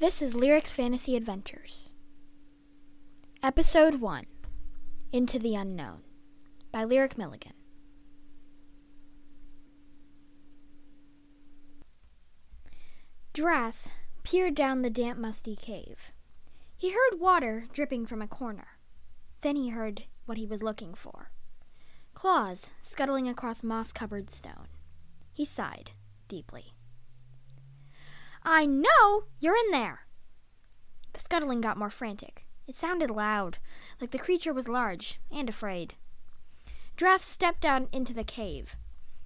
This is Lyrics Fantasy Adventures. Episode 1 Into the Unknown by Lyric Milligan. Drath peered down the damp, musty cave. He heard water dripping from a corner. Then he heard what he was looking for claws scuttling across moss covered stone. He sighed deeply. I know you're in there. The scuttling got more frantic. It sounded loud, like the creature was large and afraid. Drath stepped down into the cave.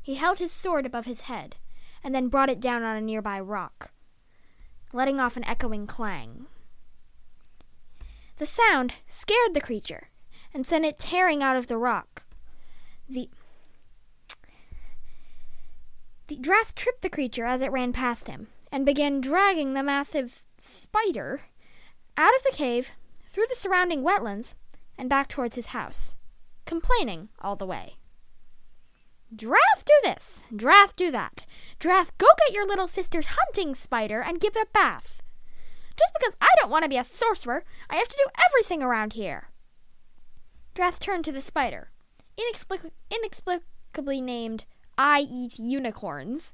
He held his sword above his head, and then brought it down on a nearby rock, letting off an echoing clang. The sound scared the creature and sent it tearing out of the rock. The the Drath tripped the creature as it ran past him and began dragging the massive spider out of the cave, through the surrounding wetlands, and back towards his house, complaining all the way. Drath, do this! Drath, do that! Drath, go get your little sister's hunting spider and give it a bath. Just because I don't want to be a sorcerer, I have to do everything around here. Drath turned to the spider, inexplic- inexplicably named I Eat Unicorns,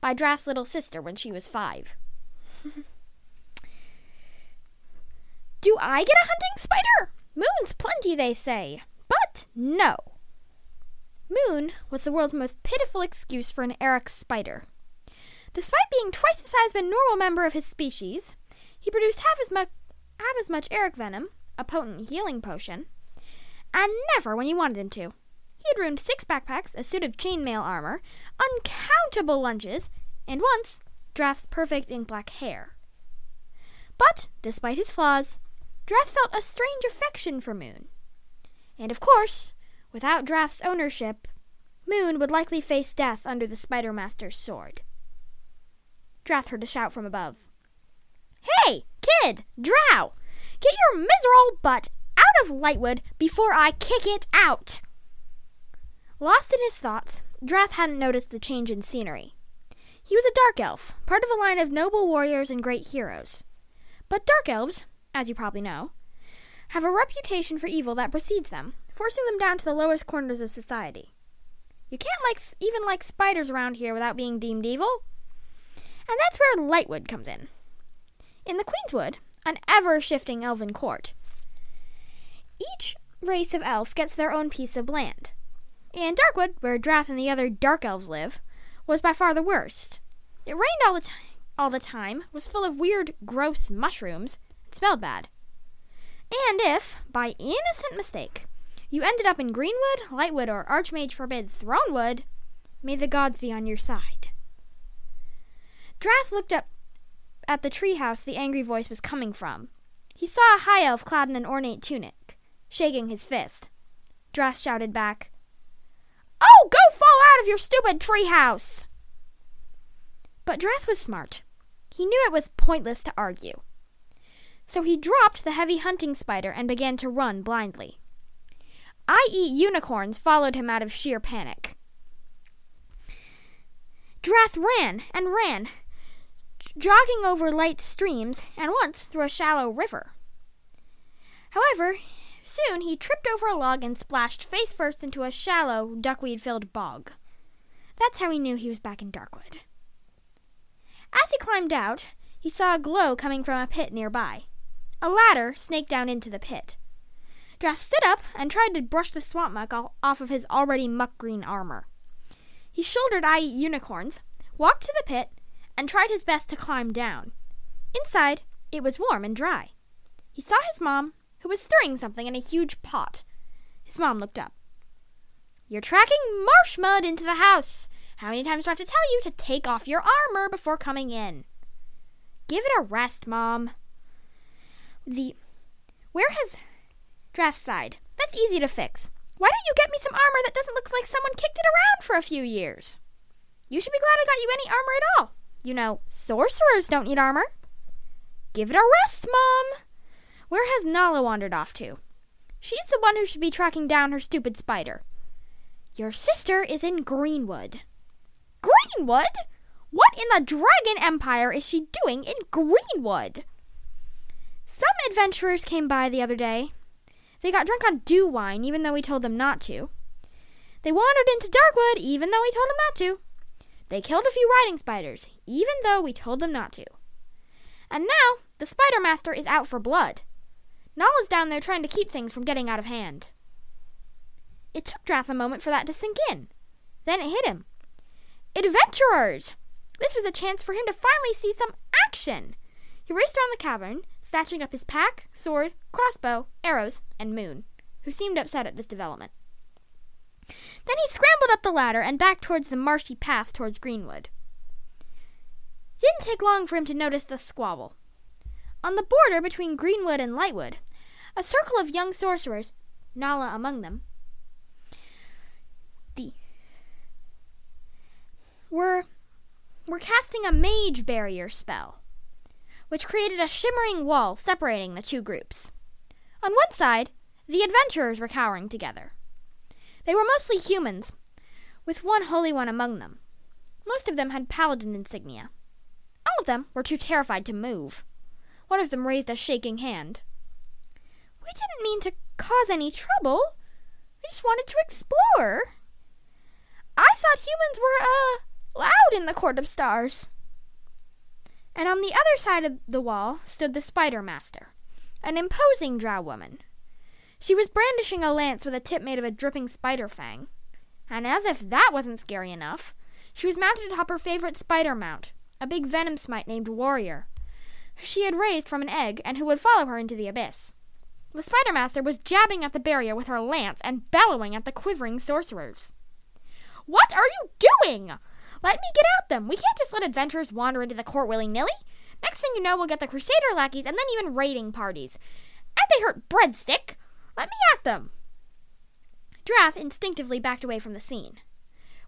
by Drath's little sister when she was five. Do I get a hunting spider? Moon's plenty, they say. But no. Moon was the world's most pitiful excuse for an Eric spider. Despite being twice the size of a normal member of his species, he produced half as much half as much Eric venom, a potent healing potion, and never when you wanted him to. He had ruined six backpacks, a suit of chainmail armor, uncountable lunches, and once Drath's perfect ink black hair. But, despite his flaws, Drath felt a strange affection for Moon. And of course, without Drath's ownership, Moon would likely face death under the Spider Master's sword. Drath heard a shout from above. Hey, kid! Drow! Get your miserable butt out of Lightwood before I kick it out! Lost in his thoughts, Drath hadn't noticed the change in scenery. He was a dark elf, part of a line of noble warriors and great heroes. But dark elves, as you probably know, have a reputation for evil that precedes them, forcing them down to the lowest corners of society. You can't like even like spiders around here without being deemed evil. And that's where Lightwood comes in. In the Queenswood, an ever shifting elven court, each race of elf gets their own piece of land. And Darkwood, where Drath and the other dark elves live, was by far the worst. It rained all the time, all the time, was full of weird, gross mushrooms, and smelled bad. And if, by innocent mistake, you ended up in Greenwood, Lightwood, or Archmage Forbid Thronewood, may the gods be on your side. Drath looked up at the treehouse the angry voice was coming from. He saw a high elf clad in an ornate tunic, shaking his fist. Drath shouted back, Oh, go fall out of your stupid treehouse! But Drath was smart. He knew it was pointless to argue. So he dropped the heavy hunting spider and began to run blindly. I Eat Unicorns followed him out of sheer panic. Drath ran and ran, jogging over light streams and once through a shallow river. However, Soon he tripped over a log and splashed face first into a shallow, duckweed filled bog. That's how he knew he was back in Darkwood. As he climbed out, he saw a glow coming from a pit nearby. A ladder snaked down into the pit. Drath stood up and tried to brush the swamp muck off of his already muck green armor. He shouldered I Unicorns, walked to the pit, and tried his best to climb down. Inside, it was warm and dry. He saw his mom who was stirring something in a huge pot. His mom looked up. You're tracking marsh mud into the house. How many times do I have to tell you to take off your armor before coming in? Give it a rest, Mom. The. Where has. Drath sighed. That's easy to fix. Why don't you get me some armor that doesn't look like someone kicked it around for a few years? You should be glad I got you any armor at all. You know, sorcerers don't need armor. Give it a rest, Mom. Where has Nala wandered off to? She's the one who should be tracking down her stupid spider. Your sister is in Greenwood. Greenwood? What in the Dragon Empire is she doing in Greenwood? Some adventurers came by the other day. They got drunk on dew wine, even though we told them not to. They wandered into Darkwood, even though we told them not to. They killed a few riding spiders, even though we told them not to. And now, the Spider Master is out for blood. Nala's down there trying to keep things from getting out of hand. It took Drath a moment for that to sink in. Then it hit him. Adventurers! This was a chance for him to finally see some action. He raced around the cavern, snatching up his pack, sword, crossbow, arrows, and Moon, who seemed upset at this development. Then he scrambled up the ladder and back towards the marshy path towards Greenwood. It didn't take long for him to notice the squabble. On the border between Greenwood and Lightwood, a circle of young sorcerers, Nala among them, the, were were casting a mage barrier spell, which created a shimmering wall separating the two groups. On one side, the adventurers were cowering together. They were mostly humans, with one holy one among them. Most of them had paladin insignia. All of them were too terrified to move. One of them raised a shaking hand. We didn't mean to cause any trouble. We just wanted to explore. I thought humans were, uh, loud in the Court of Stars. And on the other side of the wall stood the Spider Master, an imposing drow woman. She was brandishing a lance with a tip made of a dripping spider fang. And as if that wasn't scary enough, she was mounted atop her favorite spider mount, a big venom smite named Warrior, who she had raised from an egg and who would follow her into the abyss. The Spider Master was jabbing at the barrier with her lance and bellowing at the quivering sorcerers. What are you doing? Let me get at them. We can't just let adventurers wander into the court willy nilly. Next thing you know, we'll get the Crusader lackeys and then even raiding parties. And they hurt breadstick. Let me at them. Drath instinctively backed away from the scene.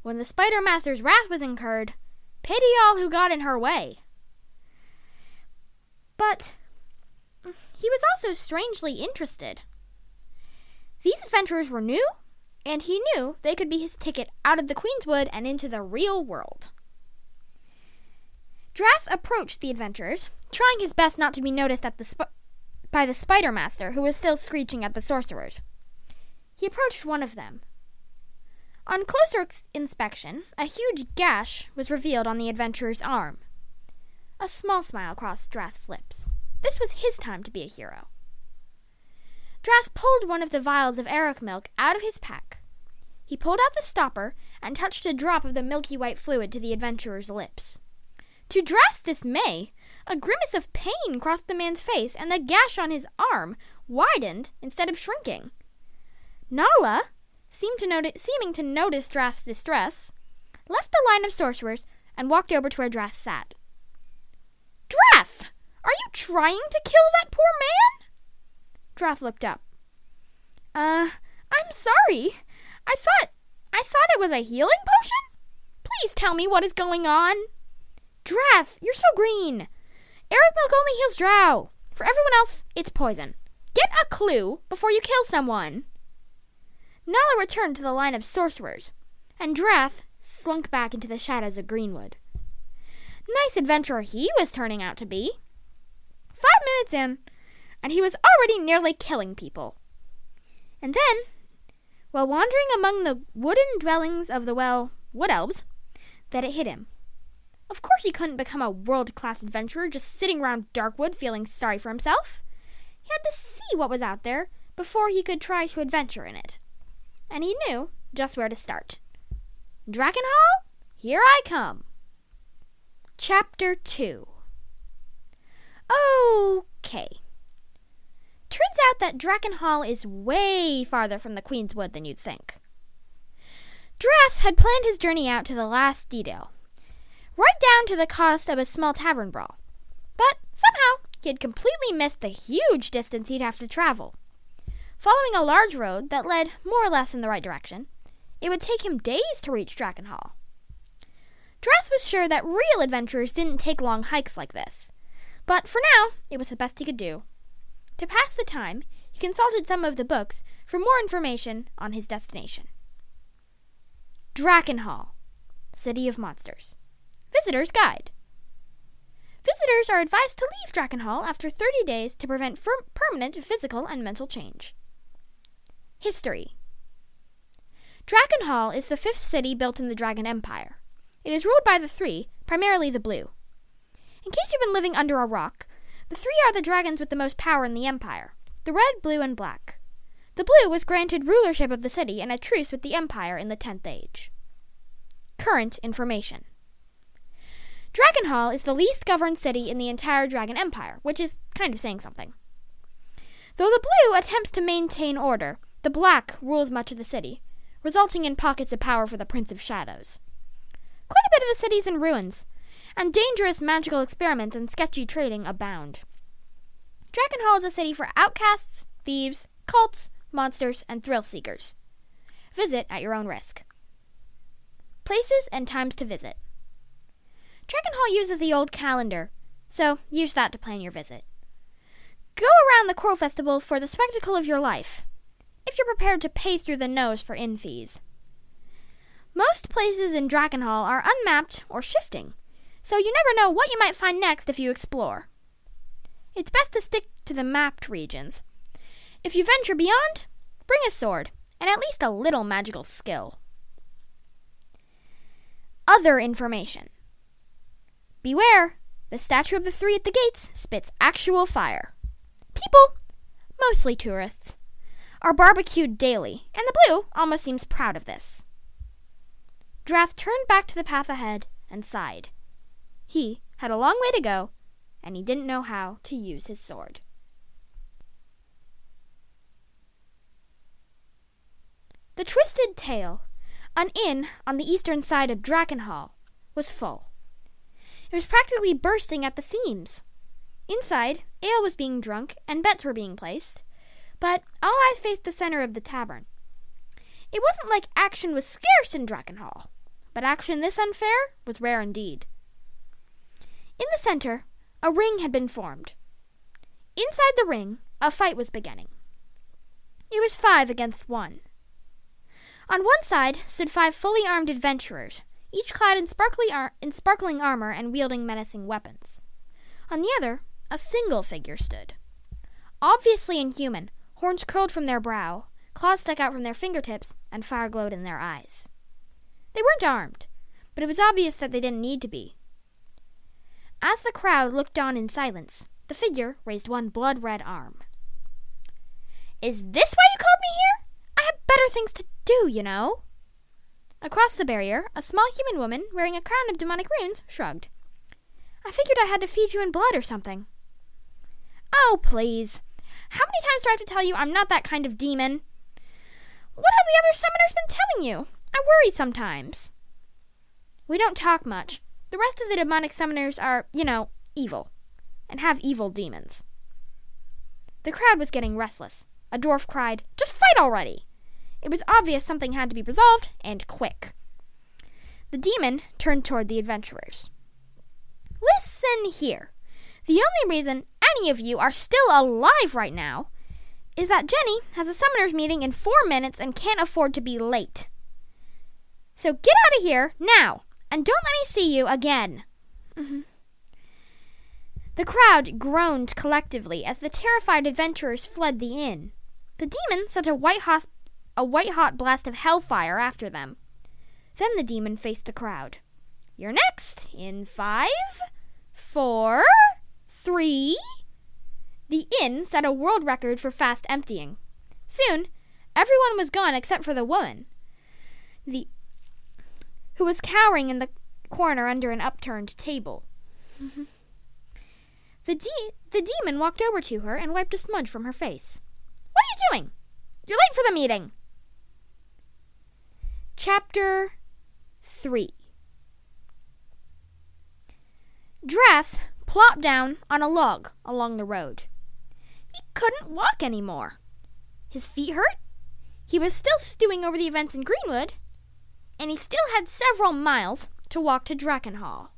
When the Spider Master's wrath was incurred, pity all who got in her way. But he was also strangely interested. These adventurers were new and he knew they could be his ticket out of the Queenswood and into the real world. Drath approached the adventurers, trying his best not to be noticed the sp- by the Spider Master, who was still screeching at the sorcerers. He approached one of them. On closer ex- inspection, a huge gash was revealed on the adventurer's arm. A small smile crossed Drath's lips. This was his time to be a hero. Drath pulled one of the vials of Eric milk out of his pack. He pulled out the stopper and touched a drop of the milky white fluid to the adventurer's lips. To Drath's dismay, a grimace of pain crossed the man's face, and the gash on his arm widened instead of shrinking. Nala, seemed to noti- seeming to notice Drath's distress, left the line of sorcerers and walked over to where Drath sat. Drath! Are you trying to kill that poor man? Drath looked up. Uh, I'm sorry. I thought I thought it was a healing potion? Please tell me what is going on. Drath, you're so green. Eric milk only heals drow. For everyone else, it's poison. Get a clue before you kill someone. Nala returned to the line of sorcerers, and Drath slunk back into the shadows of Greenwood. Nice adventurer he was turning out to be. Five minutes in, and he was already nearly killing people. And then, while wandering among the wooden dwellings of the, well, wood elves, that it hit him. Of course, he couldn't become a world class adventurer just sitting around Darkwood feeling sorry for himself. He had to see what was out there before he could try to adventure in it. And he knew just where to start. Drakkenhall, here I come. Chapter 2 Okay. Turns out that Drakkenhall is way farther from the Queen's Wood than you'd think. Drath had planned his journey out to the last detail, right down to the cost of a small tavern brawl. But somehow he had completely missed the huge distance he'd have to travel. Following a large road that led more or less in the right direction, it would take him days to reach Drakkenhall. Drath was sure that real adventurers didn't take long hikes like this, but for now it was the best he could do. To pass the time, he consulted some of the books for more information on his destination. Drakkenhall, City of Monsters. Visitor's Guide. Visitors are advised to leave Drakkenhall after 30 days to prevent fir- permanent physical and mental change. History Drakkenhall is the fifth city built in the Dragon Empire. It is ruled by the three, primarily the blue. In case you've been living under a rock, the three are the dragons with the most power in the Empire the red, blue, and black. The blue was granted rulership of the city and a truce with the Empire in the Tenth Age. Current information Drakkenhall is the least governed city in the entire Dragon Empire, which is kind of saying something. Though the blue attempts to maintain order, the black rules much of the city, resulting in pockets of power for the Prince of Shadows. Quite a bit of the city is in ruins, and dangerous magical experiments and sketchy trading abound. Drakkenhall is a city for outcasts, thieves, cults, monsters, and thrill seekers. Visit at your own risk. Places and times to visit. Drakkenhall uses the old calendar, so use that to plan your visit. Go around the Crow Festival for the spectacle of your life, if you're prepared to pay through the nose for in fees. Most places in Drakkenhall are unmapped or shifting, so you never know what you might find next if you explore. It's best to stick to the mapped regions. If you venture beyond, bring a sword and at least a little magical skill. Other information. Beware! The statue of the three at the gates spits actual fire. People, mostly tourists, are barbecued daily, and the blue almost seems proud of this. Drath turned back to the path ahead and sighed. He had a long way to go, and he didn't know how to use his sword. The Twisted Tale, an inn on the eastern side of Drakkenhall, was full. It was practically bursting at the seams. Inside, ale was being drunk and bets were being placed, but all eyes faced the center of the tavern. It wasn't like action was scarce in Drakkenhall, but action this unfair was rare indeed. In the center, a ring had been formed. Inside the ring, a fight was beginning. It was five against one. On one side stood five fully armed adventurers, each clad in, ar- in sparkling armor and wielding menacing weapons. On the other, a single figure stood. Obviously inhuman, horns curled from their brow, claws stuck out from their fingertips, and fire glowed in their eyes. They weren't armed, but it was obvious that they didn't need to be. As the crowd looked on in silence, the figure raised one blood red arm. Is this why you called me here? I have better things to do, you know. Across the barrier, a small human woman wearing a crown of demonic runes shrugged. I figured I had to feed you in blood or something. Oh, please. How many times do I have to tell you I'm not that kind of demon? What have the other summoners been telling you? I worry sometimes. We don't talk much. The rest of the demonic summoners are, you know, evil, and have evil demons. The crowd was getting restless. A dwarf cried, Just fight already! It was obvious something had to be resolved, and quick. The demon turned toward the adventurers. Listen here. The only reason any of you are still alive right now is that Jenny has a summoners meeting in four minutes and can't afford to be late. So get out of here now, and don't let me see you again. Mm-hmm. The crowd groaned collectively as the terrified adventurers fled the inn. The demon sent a white hot a white hot blast of hellfire after them. Then the demon faced the crowd. You're next in five, four, three. The inn set a world record for fast emptying. Soon, everyone was gone except for the woman, the who was cowering in the corner under an upturned table. Mm-hmm. the de- the demon walked over to her and wiped a smudge from her face. What are you doing? You're late for the meeting. Chapter 3 Drath plopped down on a log along the road. He couldn't walk any more. His feet hurt. He was still stewing over the events in Greenwood, and he still had several miles to walk to Drakkenhall.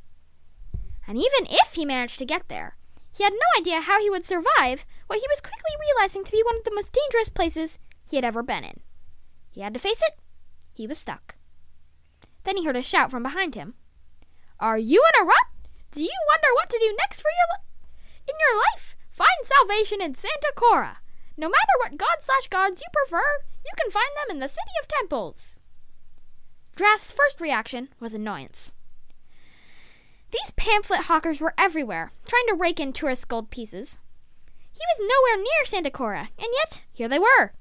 And even if he managed to get there, he had no idea how he would survive what he was quickly realizing to be one of the most dangerous places he had ever been in. He had to face it he was stuck. Then he heard a shout from behind him. Are you in a rut? Do you wonder what to do next for your li- in your life? Find salvation in Santa Cora. No matter what god slash gods you prefer, you can find them in the City of Temples. Drath's first reaction was annoyance. These pamphlet hawkers were everywhere, trying to rake in tourist gold pieces. He was nowhere near Santa Cora, and yet here they were.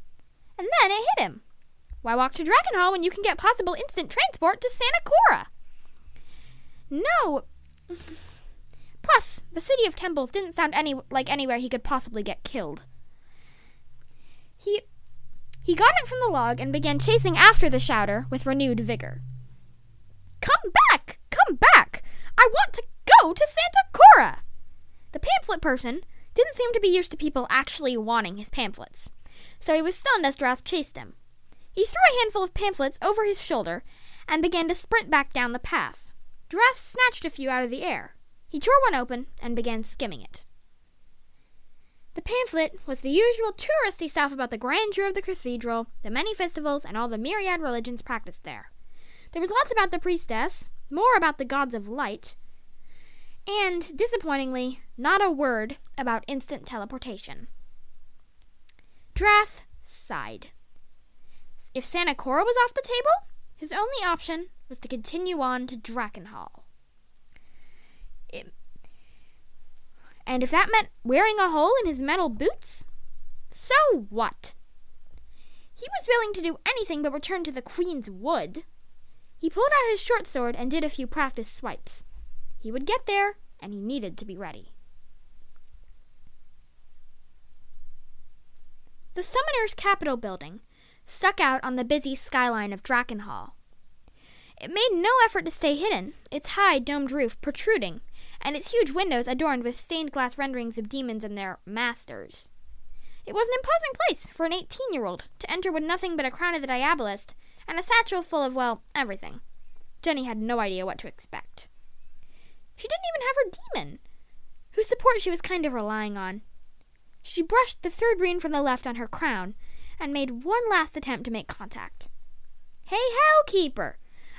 And then it hit him. Why walk to Drakkenhall when you can get possible instant transport to Santa Cora? No. Plus, the City of Temples didn't sound any like anywhere he could possibly get killed. He he got it from the log and began chasing after the shouter with renewed vigor. Come back! Come back! I want to go to Santa Cora! The pamphlet person didn't seem to be used to people actually wanting his pamphlets, so he was stunned as Drath chased him. He threw a handful of pamphlets over his shoulder and began to sprint back down the path. Drath snatched a few out of the air. He tore one open and began skimming it. The pamphlet was the usual touristy stuff about the grandeur of the cathedral, the many festivals, and all the myriad religions practiced there. There was lots about the priestess, more about the gods of light, and, disappointingly, not a word about instant teleportation. Drath sighed. If Santa Cora was off the table, his only option was to continue on to Drakkenhall. It, and if that meant wearing a hole in his metal boots, so what? He was willing to do anything but return to the Queen's Wood. He pulled out his short sword and did a few practice swipes. He would get there, and he needed to be ready. The Summoner's Capitol building stuck out on the busy skyline of Drakkenhall. It made no effort to stay hidden, its high domed roof protruding, and its huge windows adorned with stained glass renderings of demons and their masters. It was an imposing place for an eighteen year old to enter with nothing but a crown of the Diabolist and a satchel full of, well, everything. Jenny had no idea what to expect. She didn't even have her demon, whose support she was kind of relying on. She brushed the third rune from the left on her crown and made one last attempt to make contact. Hey, Hellkeeper!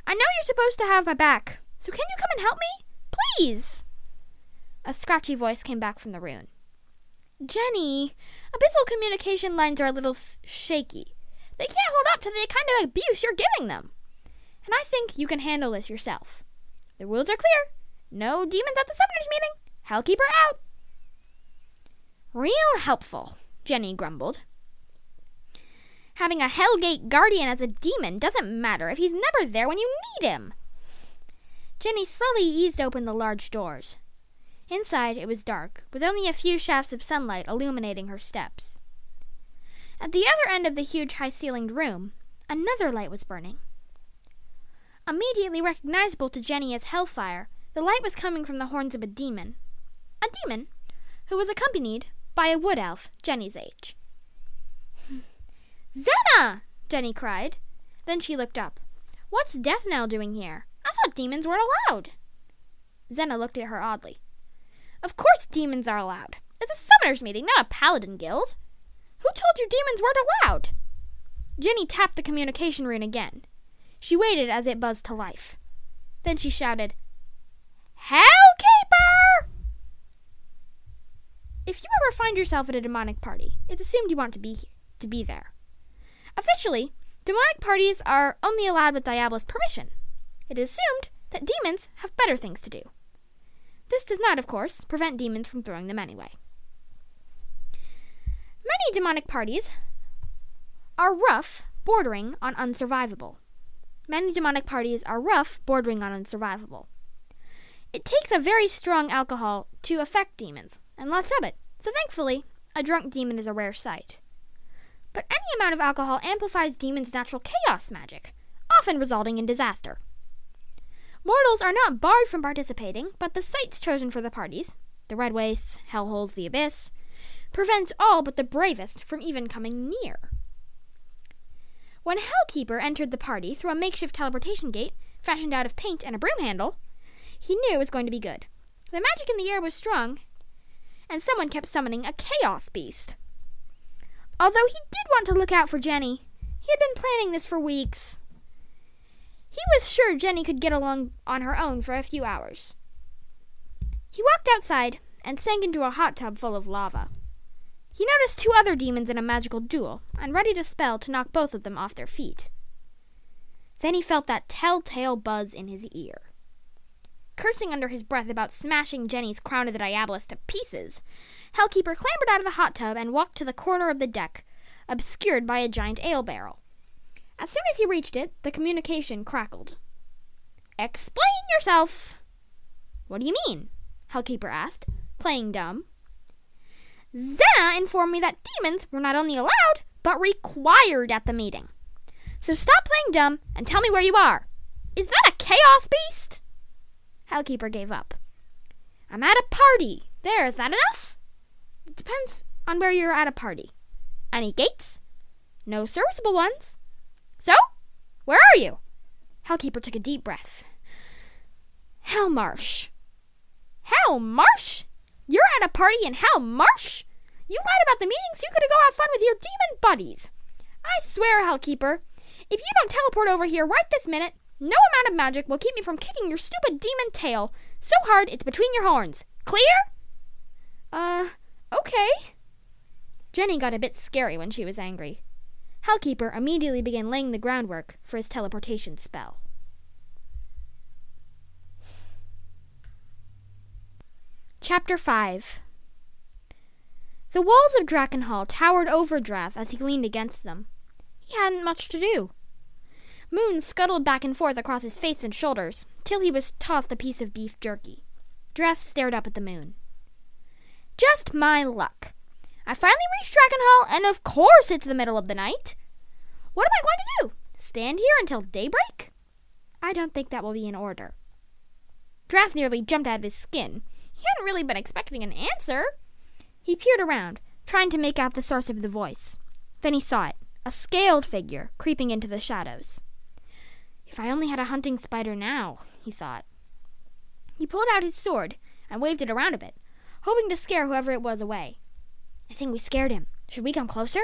I know you're supposed to have my back, so can you come and help me? Please! A scratchy voice came back from the rune. Jenny, abyssal communication lines are a little shaky. They can't hold up to the kind of abuse you're giving them. And I think you can handle this yourself. The rules are clear. No demons at the summoners meeting. Hellkeeper out. Real helpful, Jenny grumbled. Having a Hellgate guardian as a demon doesn't matter if he's never there when you need him. Jenny slowly eased open the large doors. Inside it was dark, with only a few shafts of sunlight illuminating her steps. At the other end of the huge high ceilinged room, another light was burning. Immediately recognizable to Jenny as Hellfire, the light was coming from the horns of a demon. A demon who was accompanied by a wood elf Jenny's age. Zena! Jenny cried. Then she looked up. What's Death Knell doing here? I thought demons weren't allowed. Zena looked at her oddly. Of course demons are allowed. It's a summoners meeting, not a paladin guild. Who told you demons weren't allowed? Jenny tapped the communication rune again. She waited as it buzzed to life. Then she shouted, Hellkeeper! If you ever find yourself at a demonic party, it's assumed you want to be to be there. Officially, demonic parties are only allowed with Diabolist permission. It is assumed that demons have better things to do. This does not, of course, prevent demons from throwing them anyway. Many demonic parties are rough, bordering on unsurvivable. Many demonic parties are rough, bordering on unsurvivable. It takes a very strong alcohol to affect demons, and lots of it, so thankfully, a drunk demon is a rare sight. But any amount of alcohol amplifies demons' natural chaos magic, often resulting in disaster. Mortals are not barred from participating, but the sites chosen for the parties the Red Wastes, Hellholes, the Abyss prevent all but the bravest from even coming near. When Hellkeeper entered the party through a makeshift teleportation gate fashioned out of paint and a broom handle, he knew it was going to be good. The magic in the air was strong, and someone kept summoning a chaos beast. Although he did want to look out for Jenny, he had been planning this for weeks. He was sure Jenny could get along on her own for a few hours. He walked outside and sank into a hot tub full of lava. He noticed two other demons in a magical duel and ready to spell to knock both of them off their feet. Then he felt that telltale buzz in his ear. Cursing under his breath about smashing Jenny's crown of the Diabolus to pieces, Hellkeeper clambered out of the hot tub and walked to the corner of the deck, obscured by a giant ale barrel. As soon as he reached it, the communication crackled. Explain yourself! What do you mean? Hellkeeper asked, playing dumb. Zena informed me that demons were not only allowed, but required at the meeting. So stop playing dumb and tell me where you are. Is that a chaos beast? Hellkeeper gave up. I'm at a party. There, is that enough? It depends on where you're at a party. Any gates? No serviceable ones. So, where are you? Hellkeeper took a deep breath. Hellmarsh. Hell Marsh? You're at a party in Hell Marsh? You lied about the meeting so you could go have fun with your demon buddies. I swear, Hellkeeper, if you don't teleport over here right this minute, no amount of magic will keep me from kicking your stupid demon tail so hard it's between your horns. Clear? Uh, okay. Jenny got a bit scary when she was angry. Hellkeeper immediately began laying the groundwork for his teleportation spell. Chapter 5 The walls of Drakkenhall towered over Drath as he leaned against them. He hadn't much to do. Moon scuttled back and forth across his face and shoulders, till he was tossed a piece of beef jerky. Drath stared up at the moon. Just my luck. I finally reached Drakkenhall, and of course it's the middle of the night. What am I going to do? Stand here until daybreak? I don't think that will be in order. Drath nearly jumped out of his skin. He hadn't really been expecting an answer. He peered around, trying to make out the source of the voice. Then he saw it a scaled figure creeping into the shadows. If I only had a hunting spider now, he thought. He pulled out his sword and waved it around a bit, hoping to scare whoever it was away. I think we scared him. Should we come closer?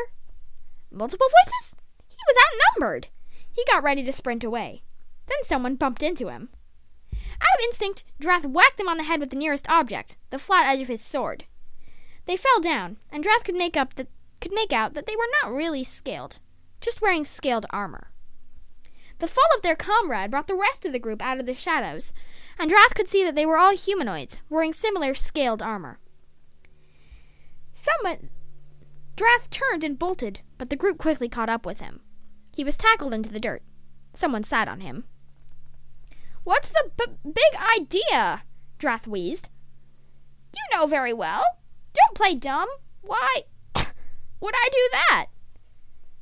Multiple voices? He was outnumbered. He got ready to sprint away. Then someone bumped into him. Out of instinct, Drath whacked them on the head with the nearest object, the flat edge of his sword. They fell down, and Drath could make up that could make out that they were not really scaled, just wearing scaled armor. The fall of their comrade brought the rest of the group out of the shadows, and Drath could see that they were all humanoids, wearing similar scaled armor. Someone Drath turned and bolted, but the group quickly caught up with him. He was tackled into the dirt. Someone sat on him. What's the b- big idea? Drath wheezed. You know very well. Don't play dumb. Why would I do that?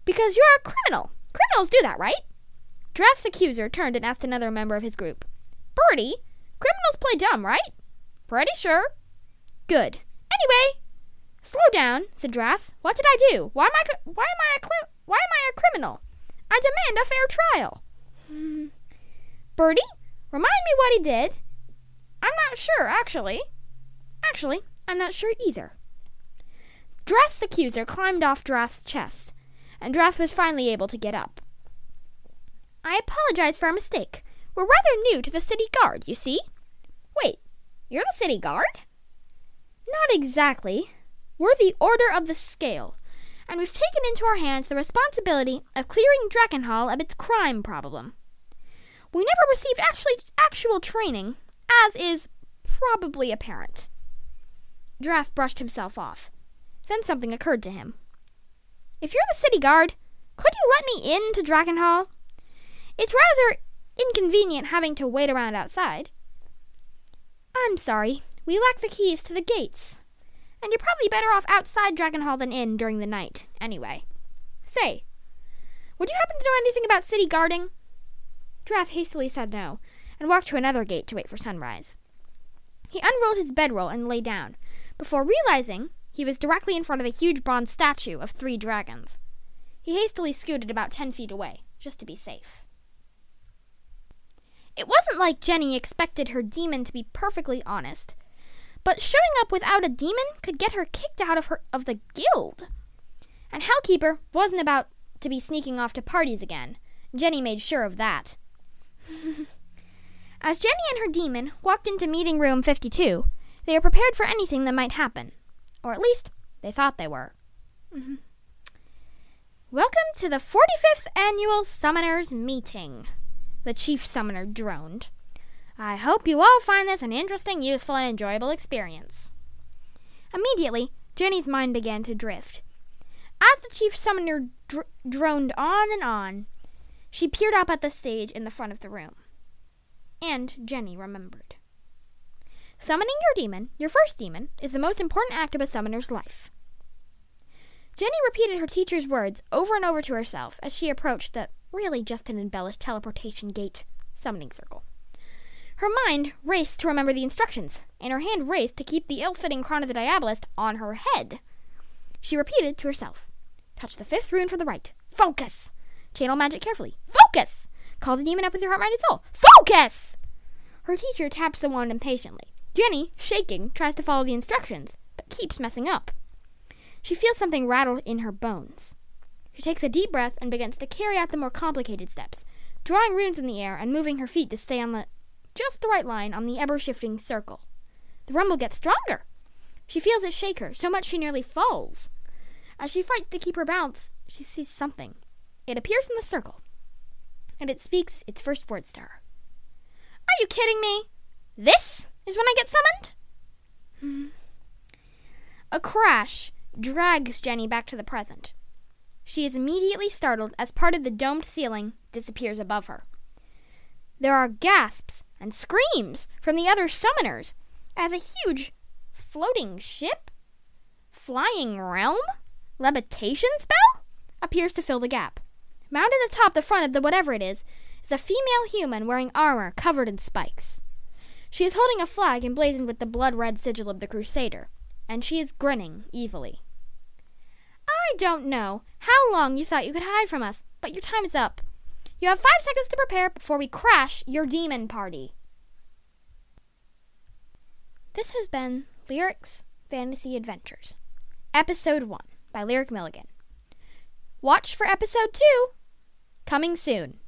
Because you're a criminal. Criminals do that, right? Drath's accuser turned and asked another member of his group. Bertie, criminals play dumb, right? Pretty sure. Good. Anyway, slow down, said Drath. What did I do? Why am I, why am I a, why am I a criminal? I demand a fair trial. Birdie, Remind me what he did. I'm not sure, actually. Actually, I'm not sure either. Drath's accuser climbed off Drath's chest, and Drath was finally able to get up. I apologize for our mistake. We're rather new to the city guard, you see. Wait, you're the city guard? Not exactly. We're the Order of the Scale, and we've taken into our hands the responsibility of clearing Drakkenhall of its crime problem. We never received actually actual training, as is probably apparent. Drath brushed himself off. Then something occurred to him. If you're the city guard, could you let me in to Drakkenhall? It's rather inconvenient having to wait around outside. I'm sorry, we lack the keys to the gates. And you're probably better off outside Drakkenhall than in during the night, anyway. Say, would you happen to know anything about city guarding? Drath hastily said no, and walked to another gate to wait for sunrise. He unrolled his bedroll and lay down, before realizing he was directly in front of a huge bronze statue of three dragons. He hastily scooted about ten feet away, just to be safe. It wasn't like Jenny expected her demon to be perfectly honest, but showing up without a demon could get her kicked out of her of the guild. And Hellkeeper wasn't about to be sneaking off to parties again. Jenny made sure of that. As Jenny and her demon walked into meeting room 52, they were prepared for anything that might happen. Or at least, they thought they were. Welcome to the 45th annual Summoners Meeting, the chief summoner droned. I hope you all find this an interesting, useful, and enjoyable experience. Immediately, Jenny's mind began to drift. As the chief summoner dr- droned on and on, she peered up at the stage in the front of the room. And Jenny remembered. Summoning your demon, your first demon, is the most important act of a summoner's life. Jenny repeated her teacher's words over and over to herself as she approached the really just an embellished teleportation gate summoning circle. Her mind raced to remember the instructions, and her hand raced to keep the ill fitting crown of the Diabolist on her head. She repeated to herself Touch the fifth rune from the right. Focus! Channel magic carefully. Focus! Call the demon up with your heart, mind, and soul. Focus! Her teacher taps the wand impatiently. Jenny, shaking, tries to follow the instructions, but keeps messing up. She feels something rattle in her bones. She takes a deep breath and begins to carry out the more complicated steps, drawing runes in the air and moving her feet to stay on the just the right line on the ever shifting circle. The rumble gets stronger. She feels it shake her so much she nearly falls. As she fights to keep her balance, she sees something. It appears in the circle, and it speaks its first words to her. Are you kidding me? This is when I get summoned? Hmm. A crash drags Jenny back to the present. She is immediately startled as part of the domed ceiling disappears above her. There are gasps and screams from the other summoners as a huge floating ship, flying realm, levitation spell appears to fill the gap. Mounted atop the front of the whatever it is, is a female human wearing armor covered in spikes. She is holding a flag emblazoned with the blood red sigil of the Crusader, and she is grinning evilly. I don't know how long you thought you could hide from us, but your time is up. You have five seconds to prepare before we crash your demon party. This has been Lyric's Fantasy Adventures, Episode 1 by Lyric Milligan. Watch for Episode 2 coming soon.